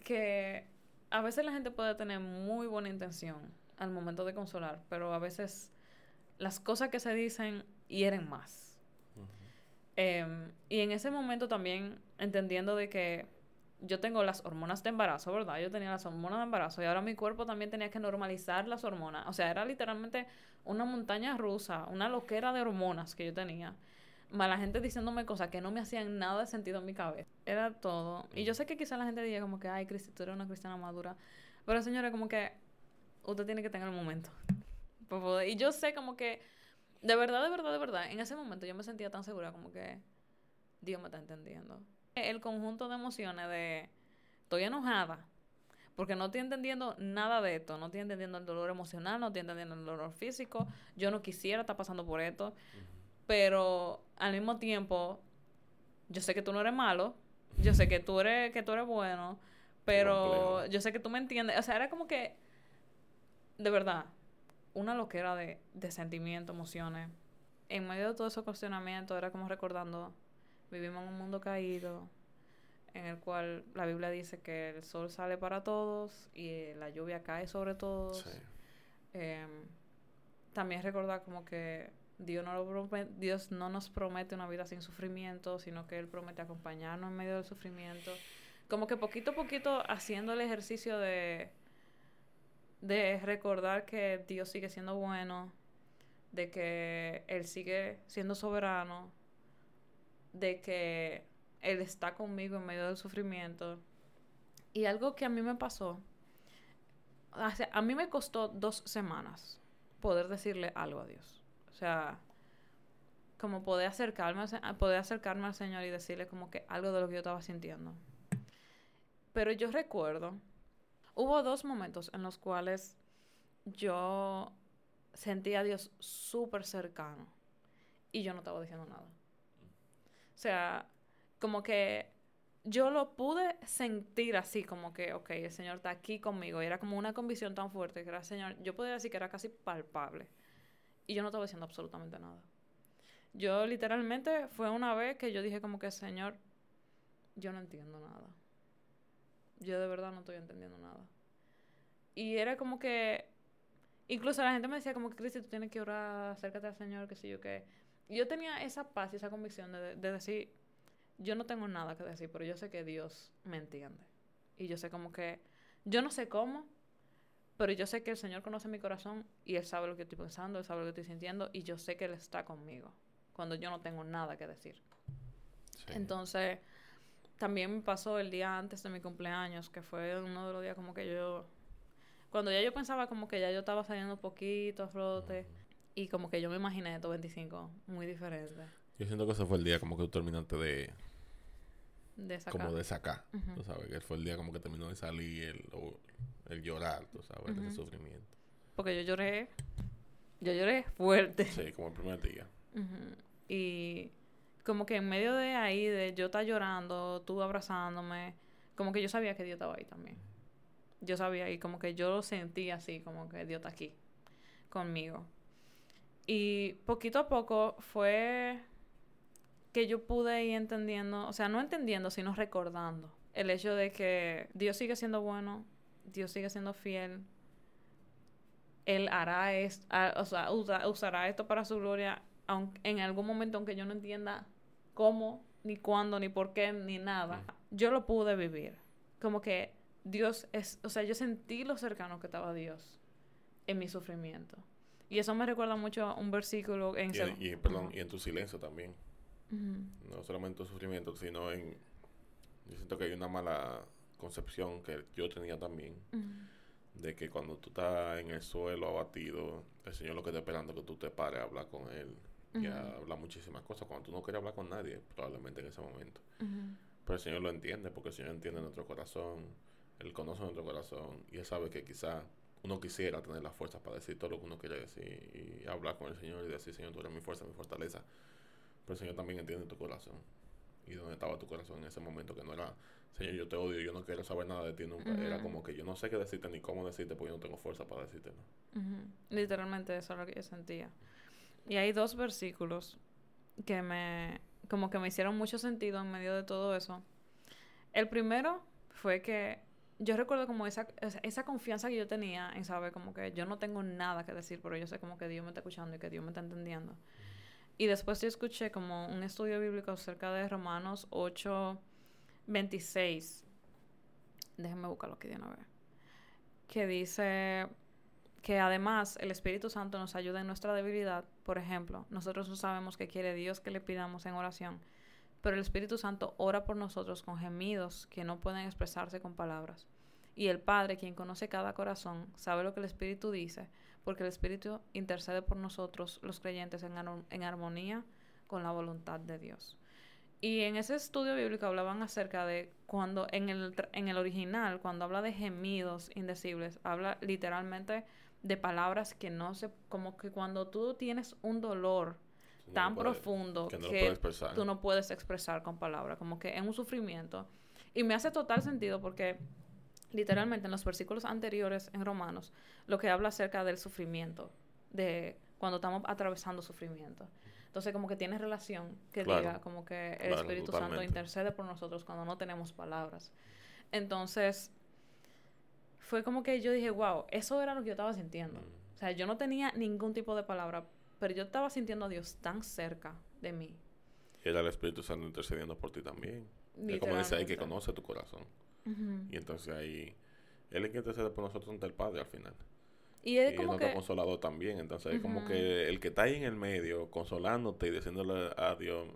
que a veces la gente puede tener muy buena intención al momento de consolar, pero a veces las cosas que se dicen hieren más. Em, y en ese momento también entendiendo de que yo tengo las hormonas de embarazo, ¿verdad? Yo tenía las hormonas de embarazo y ahora mi cuerpo también tenía que normalizar las hormonas. O sea, era literalmente una montaña rusa, una loquera de hormonas que yo tenía. Más la gente diciéndome cosas que no me hacían nada de sentido en mi cabeza. Era todo. Y yo sé que quizá la gente diga como que, ay, Cristi, tú eres una cristiana madura. Pero señora, como que usted tiene que tener el momento. *laughs* Y yo sé como que de verdad, de verdad, de verdad, en ese momento yo me sentía tan segura como que Dios me está entendiendo. El conjunto de emociones de estoy enojada porque no estoy entendiendo nada de esto, no estoy entendiendo el dolor emocional, no estoy entendiendo el dolor físico, yo no quisiera estar pasando por esto, pero al mismo tiempo yo sé que tú no eres malo, yo sé que tú eres que tú eres bueno, pero yo sé que tú me entiendes, o sea, era como que de verdad una loquera de, de sentimientos, emociones. En medio de todo ese cuestionamiento era como recordando, vivimos en un mundo caído, en el cual la Biblia dice que el sol sale para todos y la lluvia cae sobre todos. Em, también recordar como que Dios no, lo Dios no nos promete una vida sin sufrimiento, sino que Él promete acompañarnos en medio del sufrimiento. Como que poquito a poquito haciendo el ejercicio de de recordar que Dios sigue siendo bueno, de que Él sigue siendo soberano, de que Él está conmigo en medio del sufrimiento. Y algo que a mí me pasó, a mí me costó dos semanas poder decirle algo a Dios. O sea, como poder acercarme, poder acercarme al Señor y decirle como que algo de lo que yo estaba sintiendo. Pero yo recuerdo Hubo dos momentos en los cuales yo sentí a Dios súper cercano y yo no estaba diciendo nada. O sea, como que yo lo pude sentir así, como que, ok, el Señor está aquí conmigo. Y era como una convicción tan fuerte que era, Señor, yo podría decir que era casi palpable. Y yo no estaba diciendo absolutamente nada. Yo literalmente fue una vez que yo dije como que, Señor, yo no entiendo nada yo de verdad no estoy entendiendo nada. Y era como que, incluso la gente me decía como que, Cristi, tú tienes que orar, acércate al Señor, que sé yo qué. Yo tenía esa paz y esa convicción de, de decir, yo no tengo nada que decir, pero yo sé que Dios me entiende. Y yo sé como que, yo no sé cómo, pero yo sé que el Señor conoce mi corazón y Él sabe lo que estoy pensando, Él sabe lo que estoy sintiendo y yo sé que Él está conmigo cuando yo no tengo nada que decir. Entonces, también me pasó el día antes de mi cumpleaños, que fue uno de los días como que yo Cuando ya yo pensaba como que ya yo estaba saliendo poquito a flote. Y como que yo me imaginé estos 25 muy diferente. Yo siento que ese fue el día como que tú terminaste de... De sacar. Como de sacar. Tú sabes, que fue el día como que terminó de salir el, el llorar, tú sabes, ese sufrimiento. Porque yo lloré... Yo lloré fuerte. Sí, como el primer día. Y como que en medio de ahí, de yo estar llorando, tú abrazándome, como que yo sabía que Dios estaba ahí también. Yo sabía y como que yo lo sentí así, como que Dios está aquí conmigo. Y poquito a poco fue que yo pude ir entendiendo, o sea, no entendiendo, sino recordando el hecho de que Dios sigue siendo bueno, Dios sigue siendo fiel, Él hará esto, o sea, usará esto para su gloria, aunque, en algún momento, aunque yo no entienda cómo, ni cuándo, ni por qué, ni nada, yo lo pude vivir. Como que Dios es, o sea, yo sentí lo cercano que estaba Dios en mi sufrimiento. Y eso me recuerda mucho a un versículo en... Y, perdón, y en tu silencio también. No solamente en tu sufrimiento, sino en... Yo siento que hay una mala concepción que yo tenía también. De que cuando tú estás en el suelo abatido, el Señor lo que está esperando es que tú te pares a hablar con Él. Y a hablar muchísimas cosas. Cuando tú no quieres hablar con nadie, probablemente en ese momento. Pero el Señor lo entiende, porque el Señor entiende nuestro corazón. Él conoce nuestro corazón. Y Él sabe que quizá uno quisiera tener la fuerza para decir todo lo que uno quiere decir y hablar con el Señor y decir, Señor, tú eres mi fuerza, mi fortaleza. Pero el Señor también entiende tu corazón. Y dónde estaba tu corazón en ese momento, que no era, Señor, yo te odio, yo no quiero saber nada de ti nunca. Era como que yo no sé qué decirte ni cómo decirte porque yo no tengo fuerza para decirte. Literalmente eso es lo que yo sentía. Y hay dos versículos que me, como que me hicieron mucho sentido en medio de todo eso. El primero fue que yo recuerdo como esa, esa confianza que yo tenía en saber como que yo no tengo nada que decir, pero yo sé como que Dios me está escuchando y que Dios me está entendiendo. Y después yo escuché como un estudio bíblico acerca de Romanos 8, 26. Déjenme buscarlo aquí de una. Que dice que además el Espíritu Santo nos ayuda en nuestra debilidad. Por ejemplo, nosotros no sabemos qué quiere Dios que le pidamos en oración pero el Espíritu Santo ora por nosotros con gemidos que no pueden expresarse con palabras. Y el Padre, quien conoce cada corazón, sabe lo que el Espíritu dice, porque el Espíritu intercede por nosotros, los creyentes, en, en armonía con la voluntad de Dios. Y en ese estudio bíblico hablaban acerca de cuando en el, en el original, cuando habla de gemidos indecibles, habla literalmente de palabras que no se, como que cuando tú tienes un dolor tan profundo que, tú no puedes expresar con palabras, como que es un sufrimiento. Y me hace total sentido porque literalmente en los versículos anteriores en Romanos, lo que habla acerca del sufrimiento, de cuando estamos atravesando sufrimiento. Entonces como que tiene relación que diga como que el Espíritu Santo intercede por nosotros cuando no tenemos palabras. Entonces fue como que yo dije, wow, eso era lo que yo estaba sintiendo. Mm. O sea, yo no tenía ningún tipo de palabra, pero yo estaba sintiendo a Dios tan cerca de mí. Era el Espíritu Santo intercediendo por ti también. Es como dice ahí que conoce tu corazón. Y entonces ahí, Él es quien intercede por nosotros ante el Padre al final. Y, es como que... consolador también. Entonces es como que el que está ahí en el medio, consolándote y diciéndole a Dios,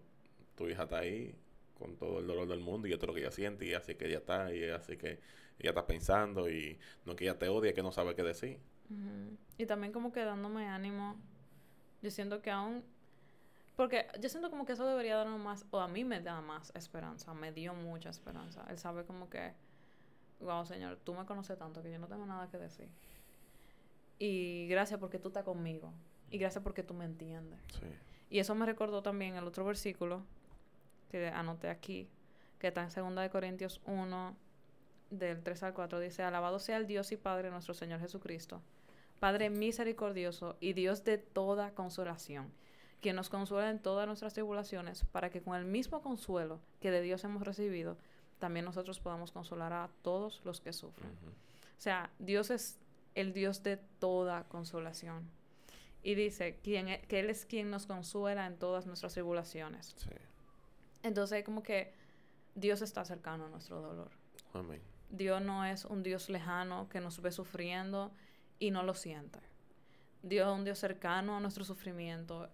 tu hija está ahí con todo el dolor del mundo y esto es lo que ella siente y así que ella está y así que ella está pensando y no que ella te odia, que no sabe qué decir. Y también como que dándome ánimo yo siento que aún... Porque yo siento como que eso debería darnos más, o a mí me da más esperanza, me dio mucha esperanza. Él sabe como que, wow, Señor, tú me conoces tanto que yo no tengo nada que decir. Y gracias porque tú estás conmigo. Y gracias porque tú me entiendes. Sí. Y eso me recordó también el otro versículo que anoté aquí, que está en 2 Corintios 1, del 3 al 4. Dice, alabado sea el Dios y Padre nuestro Señor Jesucristo Padre misericordioso y Dios de toda consolación, quien nos consuela en todas nuestras tribulaciones, para que con el mismo consuelo que de Dios hemos recibido, también nosotros podamos consolar a todos los que sufren. O sea, Dios es el Dios de toda consolación. Y dice e, que Él es quien nos consuela en todas nuestras tribulaciones. Sí. Entonces, como que Dios está cercano a nuestro dolor. Amén. Dios no es un Dios lejano que nos ve sufriendo y no lo siente. Dios es un Dios cercano a nuestro sufrimiento.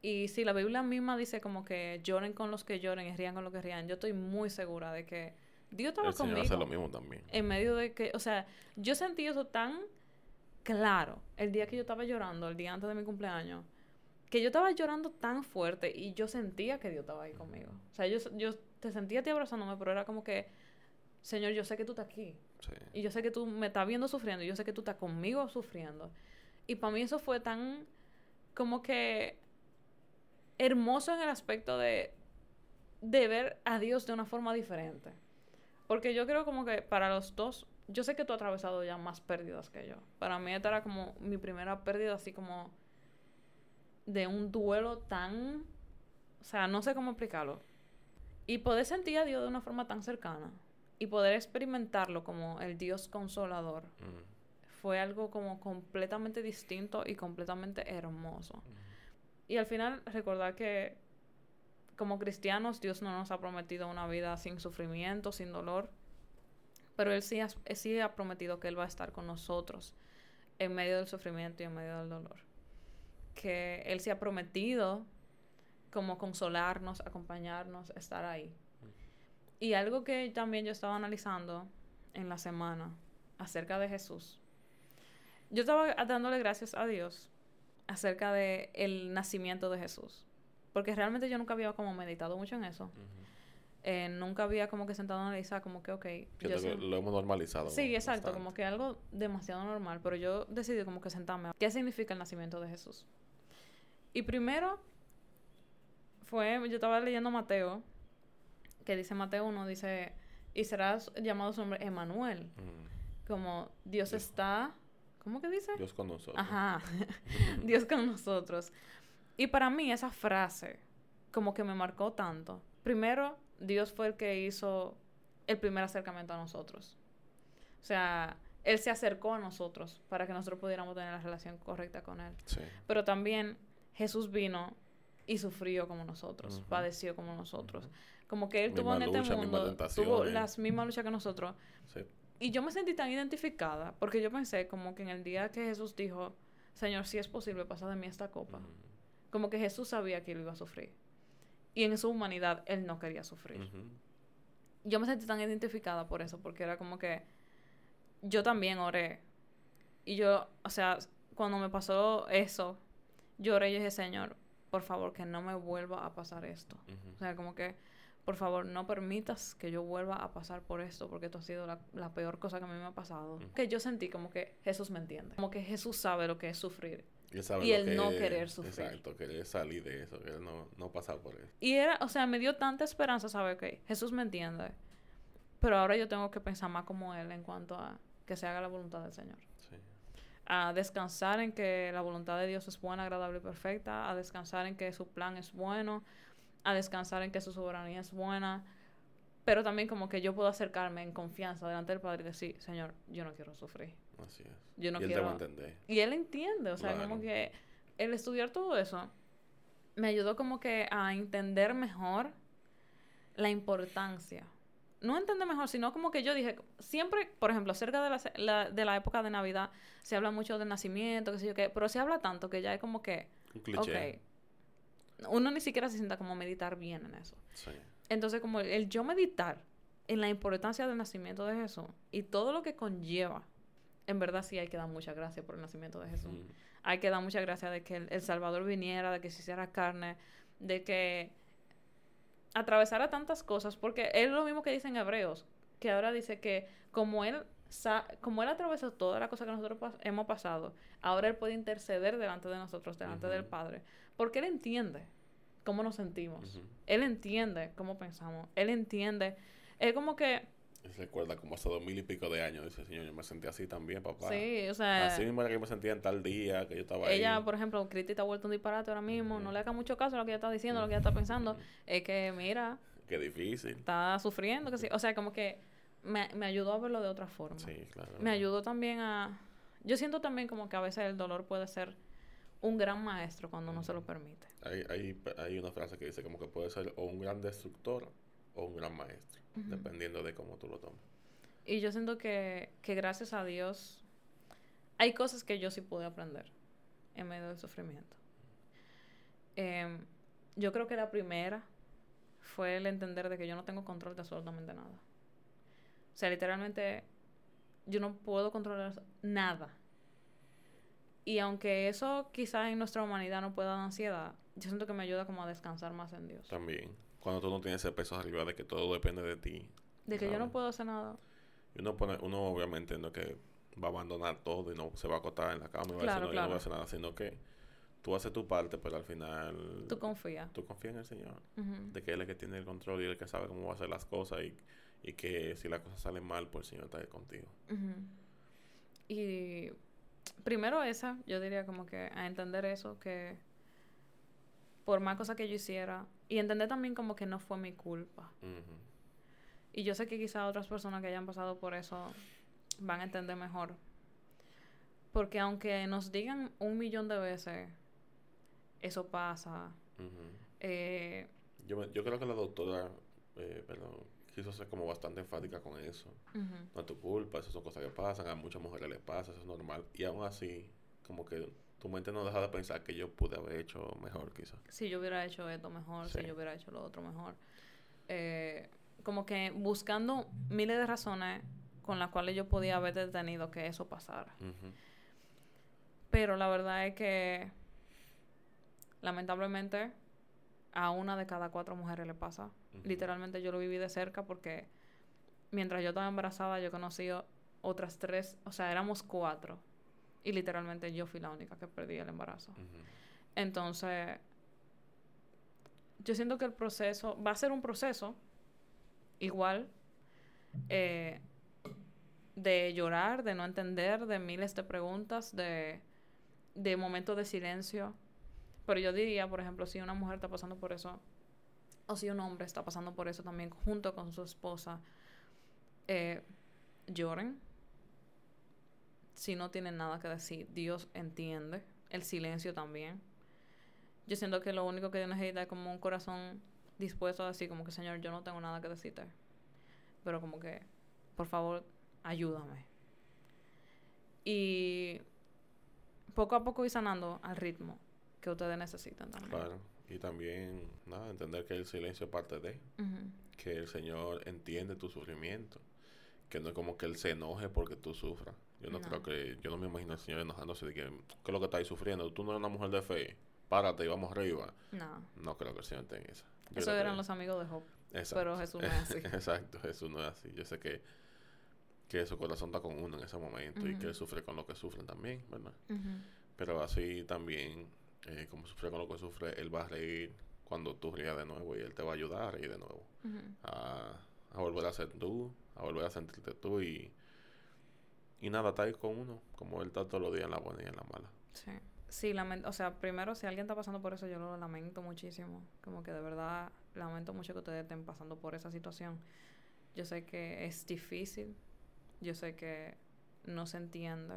Y si la Biblia misma dice como que lloren con los que lloren y rían con los que rían, yo estoy muy segura de que Dios estaba el Señor conmigo. hace lo mismo también. En medio de que, o sea, yo sentí eso tan claro el día que yo estaba llorando, el día antes de mi cumpleaños, que yo estaba llorando tan fuerte y yo sentía que Dios estaba ahí conmigo. O sea, yo, yo te sentía a ti abrazándome, pero era como que, Señor, yo sé que tú estás aquí. Sí. Y yo sé que tú me estás viendo sufriendo y yo sé que tú estás conmigo sufriendo. Y para mí eso fue tan como que hermoso en el aspecto de, de ver a Dios de una forma diferente. Porque yo creo como que para los dos, yo sé que tú has atravesado ya más pérdidas que yo. Para mí esta era como mi primera pérdida así como de un duelo tan... O sea, no sé cómo explicarlo. Y poder sentir a Dios de una forma tan cercana y poder experimentarlo como el Dios consolador Mm. fue algo como completamente distinto y completamente hermoso. Y al final recordar que como cristianos Dios no nos ha prometido una vida sin sufrimiento, sin dolor, pero Él sí ha, sí ha prometido que Él va a estar con nosotros en medio del sufrimiento y en medio del dolor. Que Él sí ha prometido como consolarnos, acompañarnos, estar ahí. Y algo que también yo estaba analizando en la semana acerca de Jesús. Yo estaba dándole gracias a Dios acerca de el nacimiento de Jesús. Porque realmente yo nunca había como meditado mucho en eso. Ujú. Eh, nunca había como que sentado a analizar como que, ok. yo que sé- lo hemos normalizado. Sí, exacto, bastante. como que algo demasiado normal, pero yo decidí como que sentarme qué significa el nacimiento de Jesús. Y primero fue, yo estaba leyendo Mateo, que dice Mateo 1, dice, y serás llamado su nombre Emanuel, Mm. como Dios Dios. está, ¿cómo que dice? Dios con nosotros. Ajá, *laughs* *laughs* Dios con nosotros. Y para mí esa frase como que me marcó tanto. Primero, Dios fue el que hizo el primer acercamiento a nosotros. O sea, Él se acercó a nosotros para que nosotros pudiéramos tener la relación correcta con Él. Sí. Pero también Jesús vino y sufrió como nosotros, padeció como nosotros. Como que Él tuvo Misma en este lucha, mismas mundo, tuvo tentaciones. las mismas luchas que nosotros. Sí. Y yo me sentí tan identificada, porque yo pensé como que en el día que Jesús dijo, Señor, si es posible, pasa de mí esta copa. Como que Jesús sabía que él iba a sufrir. Y en su humanidad, él no quería sufrir. Yo me sentí tan identificada por eso, porque era como que yo también oré. Y yo, o sea, cuando me pasó eso, yo oré y dije, Señor, por favor, que no me vuelva a pasar esto. Ujú. O sea, como que, por favor, no permitas que yo vuelva a pasar por esto, porque esto ha sido la, la peor cosa que a mí me ha pasado. Que yo sentí como que Jesús me entiende. Como que Jesús sabe lo que es sufrir. Y, el que no querer sufrir. Exacto, querer salir de eso, querer no, no pasar por eso. Y era, o sea, me dio tanta esperanza saber que Jesús me entiende. Pero ahora yo tengo que pensar más como Él en cuanto a que se haga la voluntad del Señor. Sí. A descansar en que la voluntad de Dios es buena, agradable y perfecta. A descansar en que su plan es bueno. A descansar en que su soberanía es buena. Pero también como que yo puedo acercarme en confianza delante del Padre y decir, Señor, yo no quiero sufrir. Así es. Yo no y él quiero... te va a entender. Y él entiende, o sea, Claro. como que el estudiar todo eso me ayudó como que a entender mejor la importancia. No entender mejor, sino como que yo dije, siempre, por ejemplo, acerca de la, de la época de Navidad, se habla mucho del nacimiento, qué sé yo qué, pero se habla tanto que ya es como que, Un cliché. uno ni siquiera se sienta como meditar bien en eso. Sí. Entonces, como el, el yo meditar en la importancia del nacimiento de Jesús y todo lo que conlleva, en verdad sí hay que dar muchas gracias por el nacimiento de Jesús. Mm. Hay que dar muchas gracias de que el, el Salvador viniera, de que se hiciera carne, de que atravesara tantas cosas, porque es lo mismo que dicen Hebreos, que ahora dice que como él sa- como él atravesó toda la cosa que nosotros pas- hemos pasado, ahora él puede interceder delante de nosotros, delante del. Padre, porque él entiende cómo nos sentimos. Él entiende cómo pensamos. Él entiende. Es como que. Recuerda como hace dos mil y pico de años. Dice, señor, yo me sentí así también, papá. Sí, o sea. Así mismo era que me sentía en tal día, que yo estaba Ella, ahí. por ejemplo, Cristi está vuelto un disparate ahora mismo. No le haga mucho caso a lo que ella está diciendo, lo que ella está pensando. Es que, mira, Qué difícil. está sufriendo. Que sí. O sea, como que me, me ayudó a verlo de otra forma. Sí, claro. Me ayudó también a. Yo siento también como que a veces el dolor puede ser un gran maestro cuando uno se lo permite. Hay, hay, hay una frase que dice como que puede ser o un gran destructor o un gran maestro, Dependiendo de cómo tú lo tomes. Y yo siento que, que gracias a Dios hay cosas que yo sí pude aprender en medio del sufrimiento. Em, yo creo que la primera fue el entender de que yo no tengo control de absolutamente nada. O sea, literalmente yo no puedo controlar nada. Y aunque eso quizás en nuestra humanidad no pueda dar ansiedad, yo siento que me ayuda como a descansar más en Dios. También. Cuando tú no tienes ese peso arriba de que todo depende de ti. De que yo no puedo hacer nada. Y uno, pone, uno obviamente no que va a abandonar todo y no se va a acostar en la cama y va a decir, no, yo no voy a hacer nada, sino que tú haces tu parte, pero al final... Tú confías. Tú confías en el Señor. De que Él es el que tiene el control y el que sabe cómo va a hacer las cosas y, y que si las cosas salen mal, pues el Señor está ahí contigo. Y primero esa, yo diría como que a entender eso, que por más cosas que yo hiciera, y entender también como que no fue mi culpa. Y yo sé que quizá otras personas que hayan pasado por eso van a entender mejor. Porque aunque nos digan un millón de veces, eso pasa. eh, yo, yo creo que la doctora, eh, perdón, quiso ser como bastante enfática con eso. No es tu culpa, esas son cosas que pasan, a muchas mujeres les pasa, eso es normal. Y aún así, como que tu mente no deja de pensar que yo pude haber hecho mejor, quizás. Si yo hubiera hecho esto mejor, si yo hubiera hecho lo otro mejor. Eh, como que buscando miles de razones con las cuales yo podía haber detenido que eso pasara. Pero la verdad es que, lamentablemente, a una de cada cuatro mujeres le pasa. Literalmente yo lo viví de cerca porque mientras yo estaba embarazada yo conocí otras tres, o sea, éramos cuatro. Y literalmente yo fui la única que perdí el embarazo. Entonces, yo siento que el proceso va a ser un proceso igual eh, de llorar, de no entender, de miles de preguntas, de, de momentos de silencio. Pero yo diría, por ejemplo, si una mujer está pasando por eso, o si un hombre está pasando por eso también junto con su esposa, eh, lloren. Si no tienen nada que decir, Dios entiende. El silencio también. Yo siento que lo único que Dios necesita es como un corazón dispuesto a decir como que Señor, yo no tengo nada que decirte. Pero como que, por favor, ayúdame. Y poco a poco ir sanando al ritmo que ustedes necesitan también. Claro. Y también, nada, entender que el silencio es parte de, que el Señor entiende tu sufrimiento, que no es como que Él se enoje porque tú sufras. Yo no, creo que, yo no me imagino al Señor enojándose de que, ¿qué es lo que estáis sufriendo? Tú no eres una mujer de fe, párate y vamos arriba. No. No creo que el Señor tenga eso. Eso eran los amigos de Job. Pero Jesús no es así. *laughs* Exacto, Jesús no es así. Yo sé que, que su corazón está con uno en ese momento y que él sufre con lo que sufren también, ¿verdad? Pero así también eh, como sufre con lo que sufre, él va a reír cuando tú rías de nuevo y él te va a ayudar a reír de nuevo. a, volver a ser tú, a volver a sentirte tú y, y nada, está ahí con uno, como él está todos los días en la buena y en la mala. Sí. Sí, lamento, o sea, primero, si alguien está pasando por eso, yo lo lamento muchísimo. Como que de verdad lamento mucho que ustedes estén pasando por esa situación. Yo sé que es difícil, yo sé que no se entiende,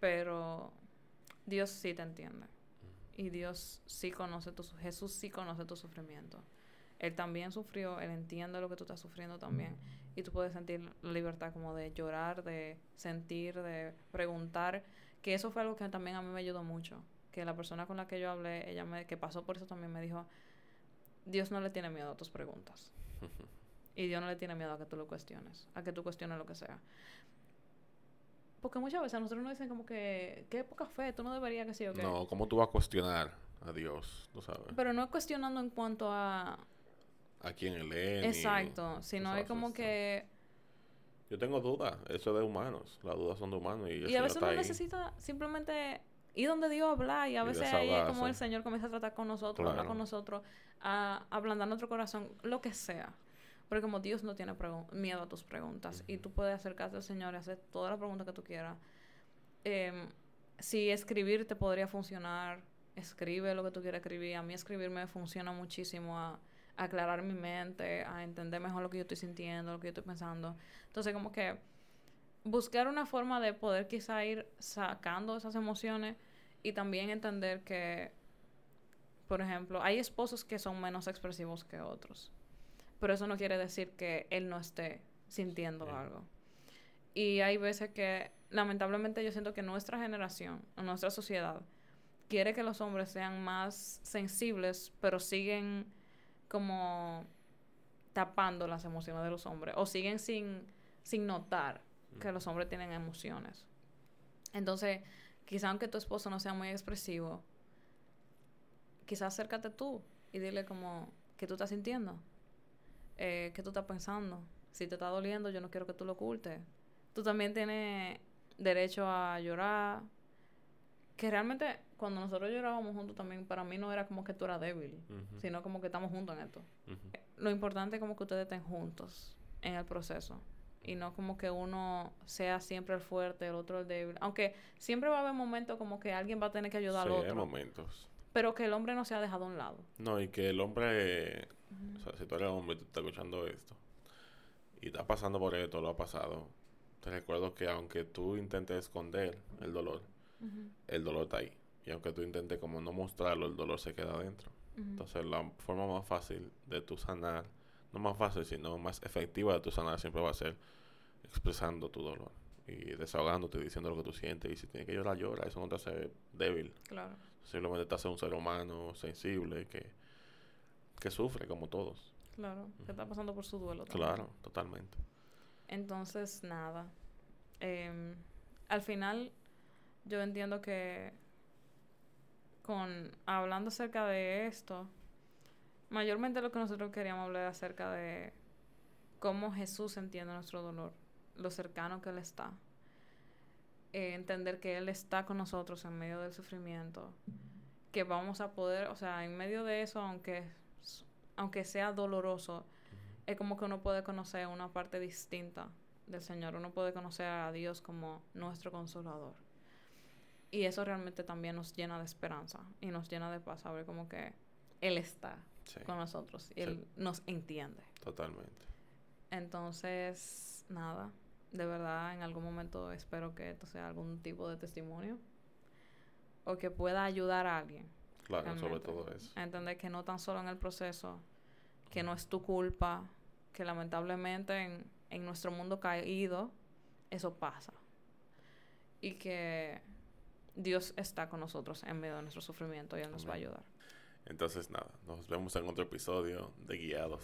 pero Dios sí te entiende. Y Dios sí conoce tu Jesús sí conoce tu sufrimiento. Él también sufrió, él entiende lo que tú estás sufriendo también. Y tú puedes sentir la libertad como de llorar, de sentir, de preguntar. Que eso fue algo que también a mí me ayudó mucho. Que la persona con la que yo hablé, ella me, que pasó por eso también me dijo, Dios no le tiene miedo a tus preguntas. *laughs* y Dios no le tiene miedo a que tú lo cuestiones, a que tú cuestiones lo que sea. Porque muchas veces a nosotros nos dicen como que, qué poca fe, tú no deberías que sí o qué. No, ¿cómo tú vas a cuestionar a Dios? ¿Tú sabes? Pero no es cuestionando en cuanto a... A quién él es. Exacto, sino es como que... Yo tengo dudas, eso es de humanos, las dudas son de humanos. Y, y a veces uno necesita simplemente ir donde Dios habla y a veces ahí es como el Señor comienza a tratar con nosotros, hablar con nosotros, a ablandar nuestro corazón, lo que sea. Porque como Dios no tiene miedo a tus preguntas y tú puedes acercarte al Señor y hacer todas las preguntas que tú quieras. Em, si escribir te podría funcionar, escribe lo que tú quieras escribir. A mí escribir me funciona muchísimo a, aclarar mi mente, a entender mejor lo que yo estoy sintiendo, lo que yo estoy pensando. Entonces como que buscar una forma de poder quizá ir sacando esas emociones y también entender que, por ejemplo, hay esposos que son menos expresivos que otros pero eso no quiere decir que él no esté sintiendo algo. Y hay veces que, lamentablemente, yo siento que nuestra generación, nuestra sociedad, quiere que los hombres sean más sensibles, pero siguen como tapando las emociones de los hombres o siguen sin, sin notar que los hombres tienen emociones. Entonces, quizá aunque tu esposo no sea muy expresivo, quizás acércate tú y dile como, ¿qué tú estás sintiendo? Eh, ¿Qué tú estás pensando? Si te está doliendo, yo no quiero que tú lo ocultes. Tú también tienes derecho a llorar. Que realmente cuando nosotros llorábamos juntos también, para mí no era como que tú eras débil, sino como que estamos juntos en esto. Lo importante es como que ustedes estén juntos en el proceso y no como que uno sea siempre el fuerte, el otro el débil. Aunque siempre va a haber momentos como que alguien va a tener que ayudar al otro. Hay momentos. Pero que el hombre no se ha dejado a un lado. No, y que el hombre, o sea, si tú eres hombre y tú estás escuchando esto y estás pasando por esto, lo ha pasado, te recuerdo que aunque tú intentes esconder el dolor, el dolor está ahí. Y aunque tú intentes como no mostrarlo, el dolor se queda adentro. Entonces la forma más fácil de tu sanar, no más fácil, sino más efectiva de tu sanar siempre va a ser expresando tu dolor y desahogándote, diciendo lo que tú sientes. Y si tienes que llorar, llora. Eso no te hace débil. Claro. Simplemente te hace un ser humano sensible que, que sufre como todos. Claro, que está pasando por su duelo. Claro, totalmente. Entonces, nada. Em, al final, yo entiendo que con hablando acerca de esto, mayormente lo que nosotros queríamos hablar acerca de cómo Jesús entiende nuestro dolor lo cercano que Él está. Eh, entender que Él está con nosotros en medio del sufrimiento. Que vamos a poder, o sea, en medio de eso, aunque, aunque sea doloroso, es como que uno puede conocer una parte distinta del Señor. Uno puede conocer a Dios como nuestro consolador. Y eso realmente también nos llena de esperanza y nos llena de paz, saber como que Él está con nosotros y Él nos entiende. Totalmente. Entonces, nada, de verdad en algún momento espero que esto sea algún tipo de testimonio o que pueda ayudar a alguien. Claro, sobre todo eso. A entender que no tan solo en el proceso, que no es tu culpa, que lamentablemente en, en nuestro mundo caído eso pasa. Y que Dios está con nosotros en medio de nuestro sufrimiento y Él nos va a ayudar. Entonces, nada, nos vemos en otro episodio de Guiados.